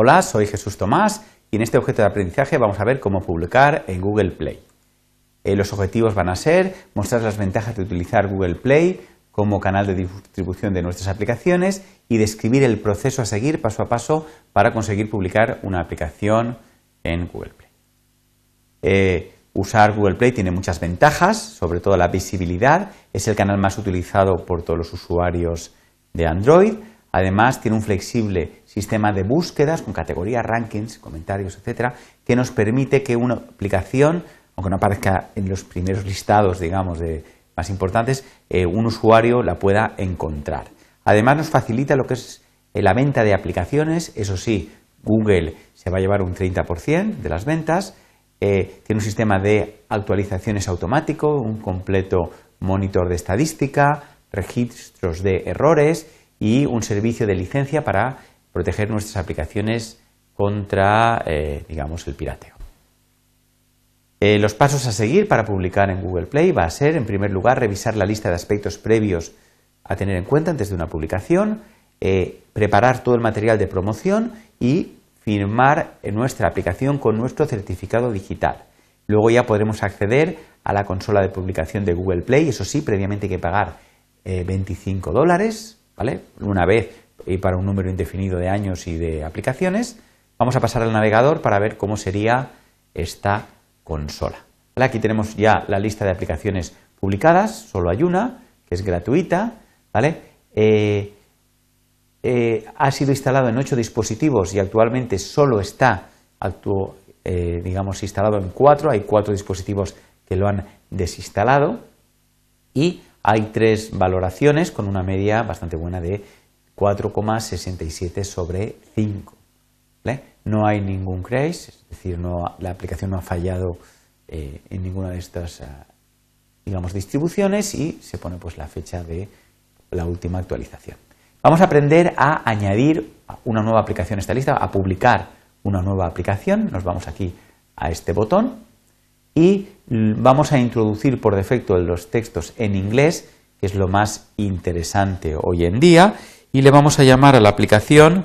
Hola, soy Jesús Tomás y en este objeto de aprendizaje vamos a ver cómo publicar en Google Play. Eh, los objetivos van a ser mostrar las ventajas de utilizar Google Play como canal de distribución de nuestras aplicaciones y describir el proceso a seguir paso a paso para conseguir publicar una aplicación en Google Play. Eh, usar Google Play tiene muchas ventajas, sobre todo la visibilidad. Es el canal más utilizado por todos los usuarios de Android. Además, tiene un flexible sistema de búsquedas con categorías, rankings, comentarios, etcétera, que nos permite que una aplicación, aunque no aparezca en los primeros listados, digamos, de más importantes, eh, un usuario la pueda encontrar. Además, nos facilita lo que es eh, la venta de aplicaciones. Eso sí, Google se va a llevar un 30% de las ventas. Eh, tiene un sistema de actualizaciones automático, un completo monitor de estadística, registros de errores y un servicio de licencia para proteger nuestras aplicaciones contra, eh, digamos, el pirateo. Eh, los pasos a seguir para publicar en Google Play va a ser, en primer lugar, revisar la lista de aspectos previos a tener en cuenta antes de una publicación, eh, preparar todo el material de promoción y firmar nuestra aplicación con nuestro certificado digital. Luego ya podremos acceder a la consola de publicación de Google Play, eso sí, previamente hay que pagar 25 dólares, ¿vale? Una vez y para un número indefinido de años y de aplicaciones. Vamos a pasar al navegador para ver cómo sería esta consola. Aquí tenemos ya la lista de aplicaciones publicadas, solo hay una, que es gratuita. ¿vale? Eh, eh, ha sido instalado en ocho dispositivos y actualmente solo está eh, digamos, instalado en cuatro. Hay cuatro dispositivos que lo han desinstalado y hay tres valoraciones con una media bastante buena de 4,67 sobre 5. No hay ningún crash, es decir, la aplicación no ha fallado eh, en ninguna de estas ah, digamos, distribuciones y se pone pues, la fecha de la última actualización. Vamos a aprender a añadir una nueva aplicación a esta lista, a publicar una nueva aplicación. Nos vamos aquí a este botón y vamos a introducir por defecto los textos en inglés, que es lo más interesante hoy en día y le vamos a llamar a la aplicación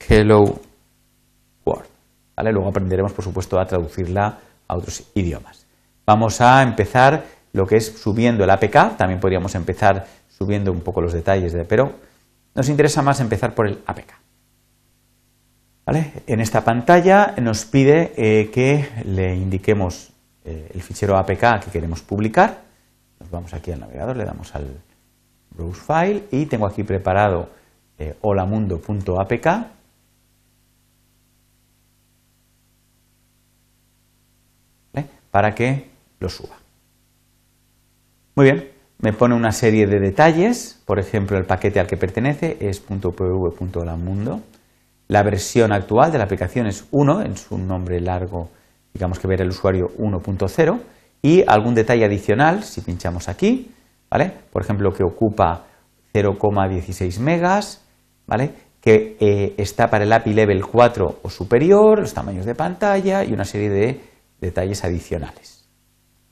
Hello World. Luego aprenderemos, por supuesto, a traducirla a otros idiomas. Vamos a empezar lo que es subiendo el APK, también podríamos empezar subiendo un poco los detalles, de, pero nos interesa más empezar por el APK. En esta pantalla nos pide eh, que le indiquemos eh, el fichero APK que queremos publicar. Nos vamos aquí al navegador, le damos al browse file y tengo aquí preparado eh, holamundo.apk para que lo suba. Muy bien, me pone una serie de detalles, por ejemplo, el paquete al que pertenece es .pv.holamundo. La versión actual de la aplicación es 1, en su nombre largo, digamos que ver el usuario 1.0, y algún detalle adicional, si pinchamos aquí, ¿vale? Por ejemplo, que ocupa 0,16 megas, ¿vale? Que eh, está para el API Level 4 o superior, los tamaños de pantalla y una serie de detalles adicionales.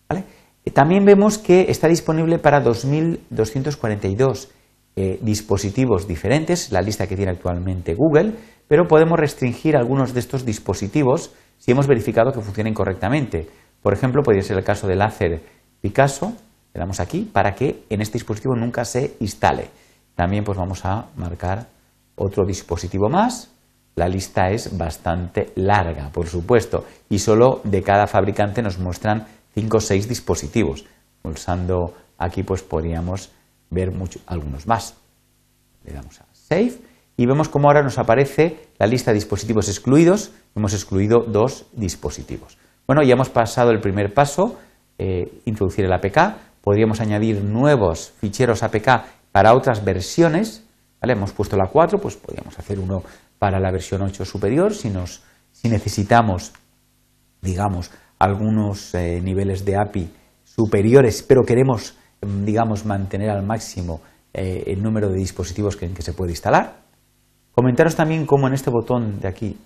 ¿vale? Eh, también vemos que está disponible para 2.242 eh, dispositivos diferentes, la lista que tiene actualmente Google, pero podemos restringir algunos de estos dispositivos si hemos verificado que funcionen correctamente. Por ejemplo, podría ser el caso del láser Picasso, le damos aquí para que en este dispositivo nunca se instale. También pues vamos a marcar otro dispositivo más. La lista es bastante larga, por supuesto, y solo de cada fabricante nos muestran 5 o 6 dispositivos. Pulsando aquí pues podríamos ver algunos más. Le damos a Save y vemos cómo ahora nos aparece la lista de dispositivos excluidos. Hemos excluido dos dispositivos. Bueno, ya hemos pasado el primer paso, eh, introducir el APK podríamos añadir nuevos ficheros APK para otras versiones. ¿vale? Hemos puesto la 4, pues podríamos hacer uno para la versión 8 superior si, necesitamos, digamos, algunos eh, niveles de API superiores, pero queremos, digamos, mantener al máximo eh, el número de dispositivos en que se puede instalar. Comentaros también cómo en este botón de aquí,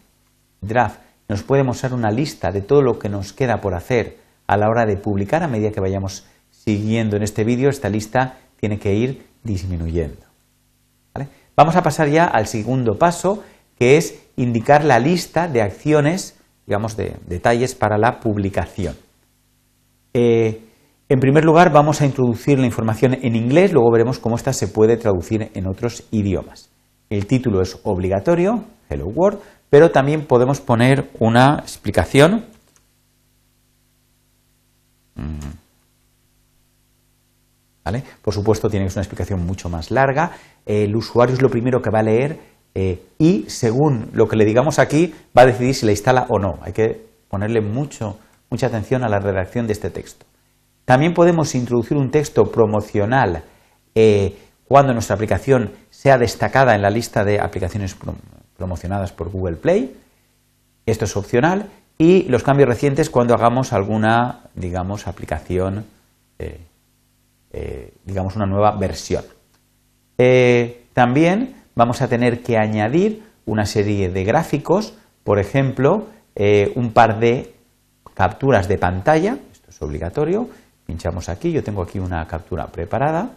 Draft, nos puede mostrar una lista de todo lo que nos queda por hacer a la hora de publicar a medida que vayamos siguiendo en este vídeo, esta lista tiene que ir disminuyendo. Vamos a pasar ya al segundo paso, que es indicar la lista de acciones, digamos, de detalles para la publicación. Eh, en primer lugar, vamos a introducir la información en inglés, luego veremos cómo esta se puede traducir en otros idiomas. El título es obligatorio, Hello World, pero también podemos poner una explicación. Mm. ¿Vale? Por supuesto, tiene que ser una explicación mucho más larga. El usuario es lo primero que va a leer eh, y, según lo que le digamos aquí, va a decidir si la instala o no. Hay que ponerle mucho, mucha atención a la redacción de este texto. También podemos introducir un texto promocional eh, cuando nuestra aplicación sea destacada en la lista de aplicaciones promocionadas por Google Play. Esto es opcional. Y los cambios recientes cuando hagamos alguna, digamos, aplicación, eh, eh, digamos, una nueva versión. también vamos a tener que añadir una serie de gráficos, por ejemplo, un par de capturas de pantalla, esto es obligatorio, Pinchamos aquí, yo tengo aquí una captura preparada.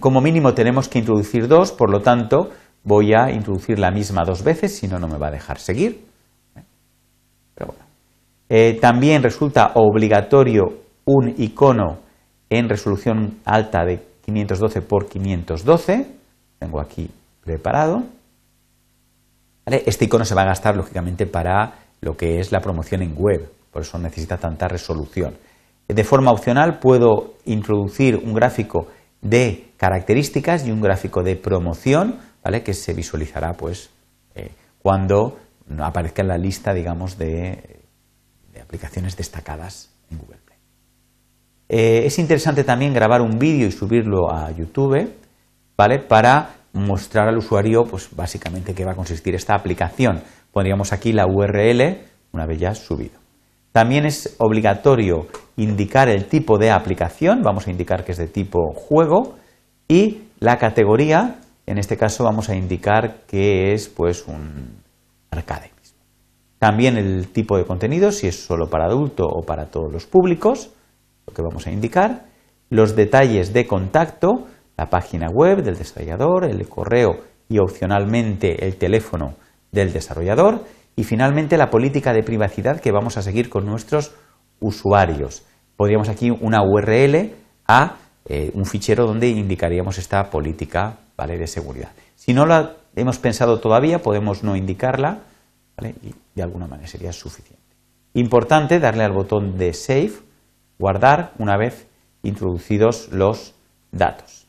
Como mínimo tenemos que introducir dos, por lo tanto voy a introducir la misma dos veces, si no, no me va a dejar seguir. Eh, también resulta obligatorio un icono en resolución alta de 512 x 512. Tengo aquí preparado. Este icono se va a gastar, lógicamente, para lo que es la promoción en web, por eso necesita tanta resolución. De forma opcional puedo introducir un gráfico de características y un gráfico de promoción, ¿vale? que se visualizará pues, eh, cuando aparezca en la lista digamos, de, aplicaciones destacadas en Google Play. Eh, es interesante también grabar un vídeo y subirlo a YouTube ¿vale? para mostrar al usuario pues, básicamente qué va a consistir esta aplicación. Pondríamos aquí la URL una vez ya subido. También es obligatorio indicar el tipo de aplicación, vamos a indicar que es de tipo juego, y la categoría, en este caso vamos a indicar que es pues un arcade. También el tipo de contenido, si es solo para adulto o para todos los públicos, lo que vamos a indicar, los detalles de contacto, la página web del desarrollador, el correo y opcionalmente el teléfono del desarrollador y finalmente la política de privacidad que vamos a seguir con nuestros usuarios. Podríamos aquí una URL a eh, un fichero donde indicaríamos esta política de seguridad. Si no la hemos pensado todavía, podemos no indicarla y de alguna manera sería suficiente. Importante darle al botón de Save, guardar una vez introducidos los datos.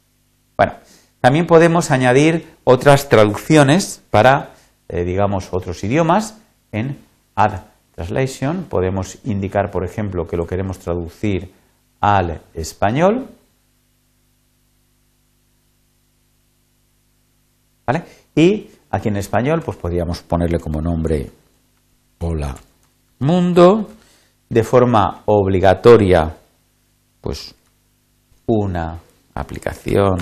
Bueno, también podemos añadir otras traducciones para eh, digamos, otros idiomas, en Add Translation podemos indicar, por ejemplo, que lo queremos traducir al español. ¿Vale? Y aquí en español, pues podríamos ponerle como nombre Hola Mundo. De forma obligatoria, pues una aplicación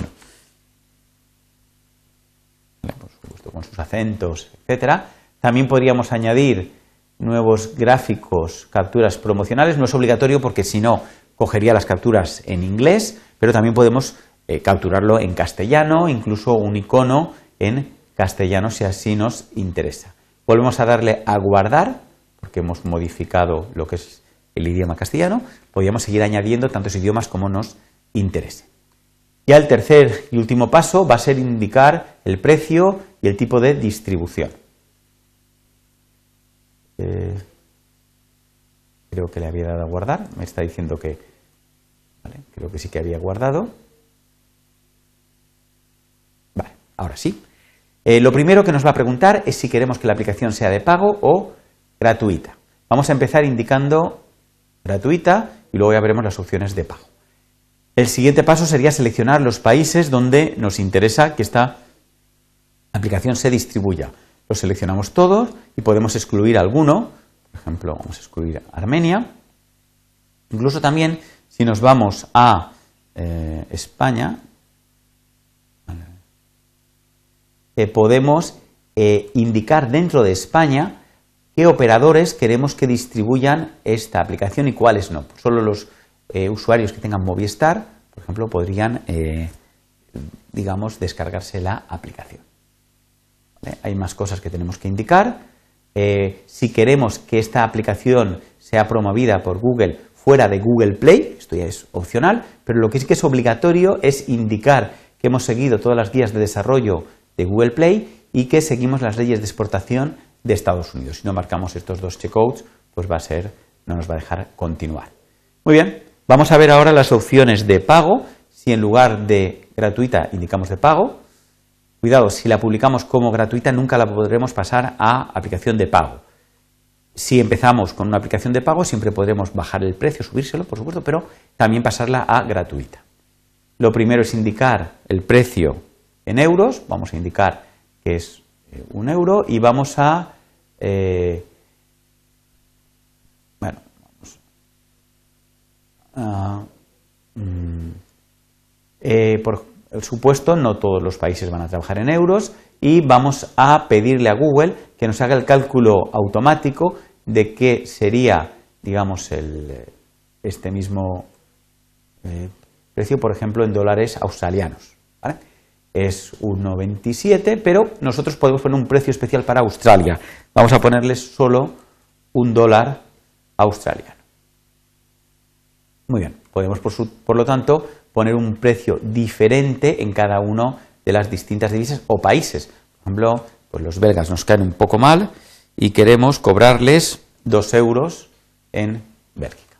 con sus acentos, etcétera. También podríamos añadir nuevos gráficos, capturas promocionales. No es obligatorio porque si no, cogería las capturas en inglés, pero también podemos eh, capturarlo en castellano, incluso un icono en castellano si así nos interesa. Volvemos a darle a guardar, porque hemos modificado lo que es el idioma castellano. Podríamos seguir añadiendo tantos idiomas como nos interese. Ya el tercer y último paso va a ser indicar el precio y el tipo de distribución. Eh, creo que le había dado a guardar, me está diciendo que creo que sí que había guardado. Vale, ahora sí. Eh, lo primero que nos va a preguntar es si queremos que la aplicación sea de pago o gratuita. Vamos a empezar indicando gratuita y luego ya veremos las opciones de pago. El siguiente paso sería seleccionar los países donde nos interesa que esta aplicación se distribuya. Lo seleccionamos todos y podemos excluir alguno. Por ejemplo, vamos a excluir Armenia. Incluso también si nos vamos a eh, España, eh, podemos eh, indicar dentro de España qué operadores queremos que distribuyan esta aplicación y cuáles no. Solo los usuarios que tengan Movistar, por ejemplo, podrían digamos, descargarse la aplicación. Hay más cosas que tenemos que indicar. Eh, si queremos que esta aplicación sea promovida por Google fuera de Google Play, esto ya es opcional, pero lo que sí que es obligatorio es indicar que hemos seguido todas las guías de desarrollo de Google Play y que seguimos las leyes de exportación de Estados Unidos. Si no marcamos estos dos checkouts, pues va a ser, no nos va a dejar continuar. Muy bien, vamos a ver ahora las opciones de pago. Si en lugar de gratuita indicamos de pago, cuidado, si la publicamos como gratuita nunca la podremos pasar a aplicación de pago. Si empezamos con una aplicación de pago, siempre podremos bajar el precio, subírselo, por supuesto, pero también pasarla a gratuita. Lo primero es indicar el precio en euros, vamos a indicar que es eh, un euro, y vamos a... Eh, bueno, vamos a, mm, eh, por supuesto, no todos los países van a trabajar en euros y vamos a pedirle a Google que nos haga el cálculo automático de qué sería, digamos, el, este mismo precio, por ejemplo, en dólares australianos. es 1,27, pero nosotros podemos poner un precio especial para Australia. Vamos a ponerles solo un dólar australiano. Muy bien, podemos por, lo tanto poner un precio diferente en cada uno de las distintas divisas o países. Por ejemplo, pues los belgas nos caen un poco mal y queremos cobrarles 2 euros en Bélgica.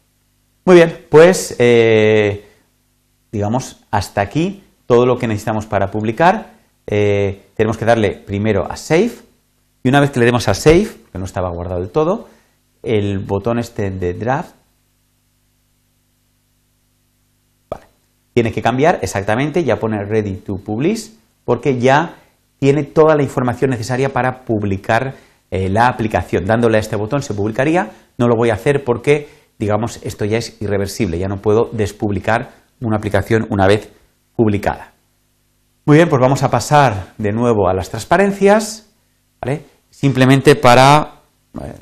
Muy bien, pues eh, digamos hasta aquí todo lo que necesitamos para publicar. Eh, tenemos que darle primero a Save y una vez que le demos a Save, que no estaba guardado del todo, el botón este de Draft vale. tiene que cambiar exactamente, ya pone Ready to Publish, porque ya tiene toda la información necesaria para publicar eh, la aplicación. Dándole a este botón se publicaría, no lo voy a hacer porque, digamos, esto ya es irreversible, ya no puedo despublicar una aplicación una vez publicada. Muy bien, pues vamos a pasar de nuevo a las transparencias. Simplemente para eh,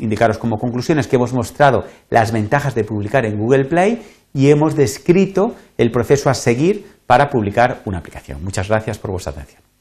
indicaros como conclusiones que hemos mostrado las ventajas de publicar en Google Play y hemos descrito el proceso a seguir para publicar una aplicación. Muchas gracias por vuestra atención.